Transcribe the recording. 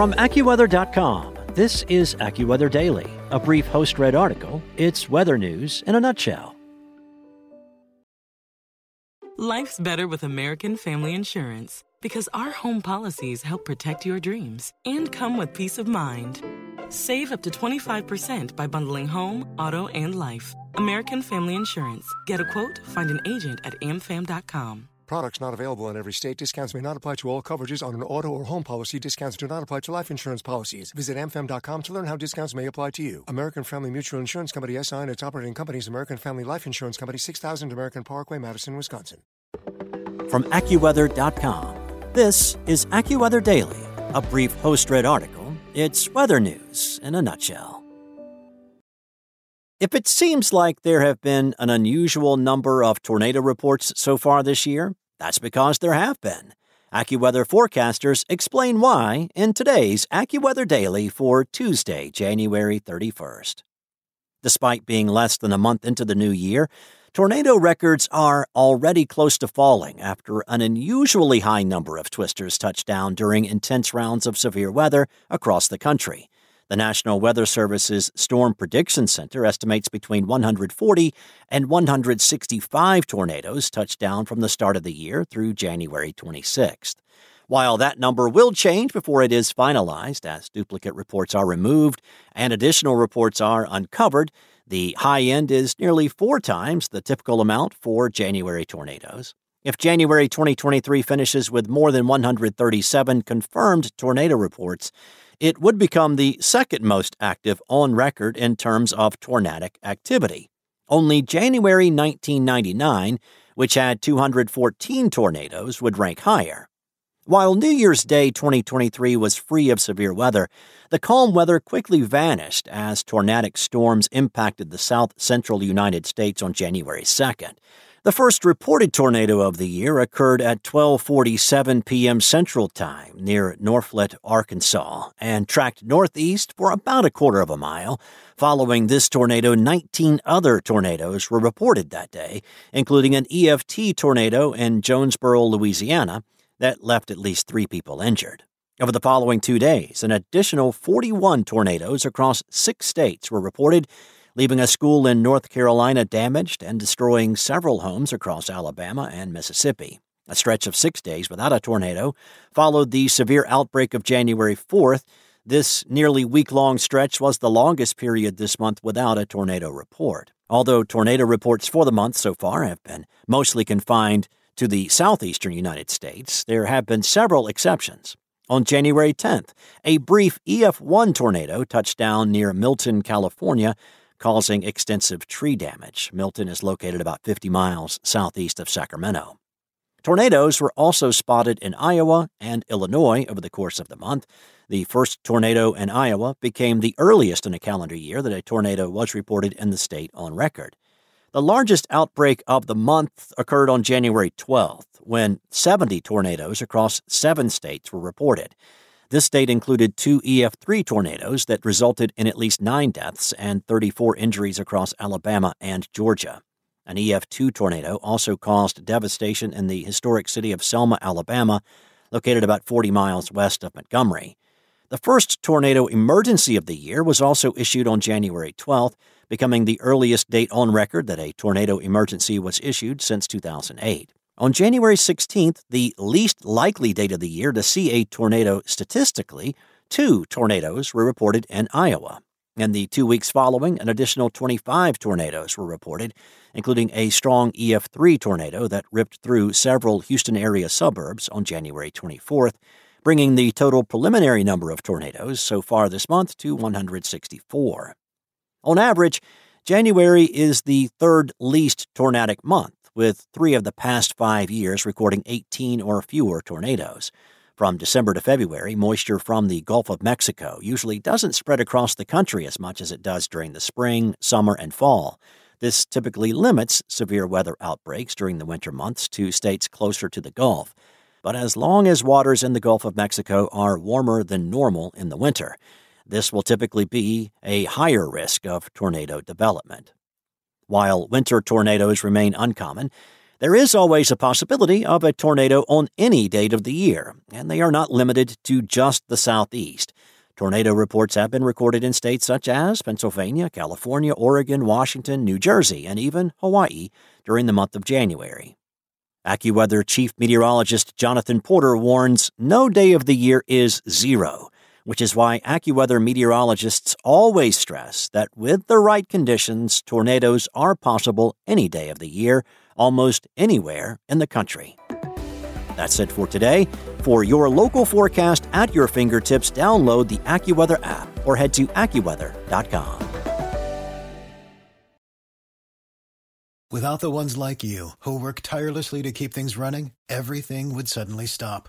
From AccuWeather.com, this is AccuWeather Daily, a brief host read article. It's weather news in a nutshell. Life's better with American Family Insurance because our home policies help protect your dreams and come with peace of mind. Save up to 25% by bundling home, auto, and life. American Family Insurance. Get a quote, find an agent at amfam.com. Products not available in every state. Discounts may not apply to all coverages on an auto or home policy. Discounts do not apply to life insurance policies. Visit amfam.com to learn how discounts may apply to you. American Family Mutual Insurance Company SI and its operating companies American Family Life Insurance Company 6000 American Parkway, Madison, Wisconsin. From AccuWeather.com, this is AccuWeather Daily, a brief host-read article. It's weather news in a nutshell. If it seems like there have been an unusual number of tornado reports so far this year, that's because there have been. AccuWeather forecasters explain why in today's AccuWeather Daily for Tuesday, January 31st. Despite being less than a month into the new year, tornado records are already close to falling after an unusually high number of twisters touched down during intense rounds of severe weather across the country. The National Weather Service's Storm Prediction Center estimates between 140 and 165 tornadoes touched down from the start of the year through January 26th. While that number will change before it is finalized, as duplicate reports are removed and additional reports are uncovered, the high end is nearly four times the typical amount for January tornadoes. If January 2023 finishes with more than 137 confirmed tornado reports, it would become the second most active on record in terms of tornadic activity. Only January 1999, which had 214 tornadoes, would rank higher. While New Year's Day 2023 was free of severe weather, the calm weather quickly vanished as tornadic storms impacted the south central United States on January 2nd. The first reported tornado of the year occurred at 12:47 p.m. Central Time near Norphlet, Arkansas, and tracked northeast for about a quarter of a mile. Following this tornado, 19 other tornadoes were reported that day, including an EF2 tornado in Jonesboro, Louisiana, that left at least 3 people injured. Over the following 2 days, an additional 41 tornadoes across 6 states were reported leaving a school in North Carolina damaged and destroying several homes across Alabama and Mississippi. A stretch of six days without a tornado followed the severe outbreak of January 4th. This nearly week long stretch was the longest period this month without a tornado report. Although tornado reports for the month so far have been mostly confined to the southeastern United States, there have been several exceptions. On January 10th, a brief EF1 tornado touched down near Milton, California, causing extensive tree damage. Milton is located about 50 miles southeast of Sacramento. Tornadoes were also spotted in Iowa and Illinois over the course of the month. The first tornado in Iowa became the earliest in a calendar year that a tornado was reported in the state on record. The largest outbreak of the month occurred on January 12th, when 70 tornadoes across seven states were reported. This state included two EF3 tornadoes that resulted in at least nine deaths and 34 injuries across Alabama and Georgia. An EF2 tornado also caused devastation in the historic city of Selma, Alabama, located about 40 miles west of Montgomery. The first tornado emergency of the year was also issued on January 12th, becoming the earliest date on record that a tornado emergency was issued since 2008. On January 16th, the least likely date of the year to see a tornado statistically, two tornadoes were reported in Iowa. In the two weeks following, an additional 25 tornadoes were reported, including a strong EF3 tornado that ripped through several Houston area suburbs on January 24th, bringing the total preliminary number of tornadoes so far this month to 164. On average, January is the third least tornadic month with three of the past five years recording 18 or fewer tornadoes. From December to February, moisture from the Gulf of Mexico usually doesn't spread across the country as much as it does during the spring, summer, and fall. This typically limits severe weather outbreaks during the winter months to states closer to the Gulf. But as long as waters in the Gulf of Mexico are warmer than normal in the winter, this will typically be a higher risk of tornado development. While winter tornadoes remain uncommon, There is always a possibility of a tornado on any date of the year, and they are not limited to just the southeast. Tornado reports have been recorded in states such as Pennsylvania, California, Oregon, Washington, New Jersey, and even Hawaii during the month of January. AccuWeather Chief Meteorologist Jonathan Porter warns no day of the year is zero, which is why AccuWeather meteorologists always stress that with the right conditions, tornadoes are possible any day of the year, almost anywhere in the country. That's it for today. For your local forecast at your fingertips, download the AccuWeather app or head to AccuWeather.com. Without the ones like you, who work tirelessly to keep things running, everything would suddenly stop.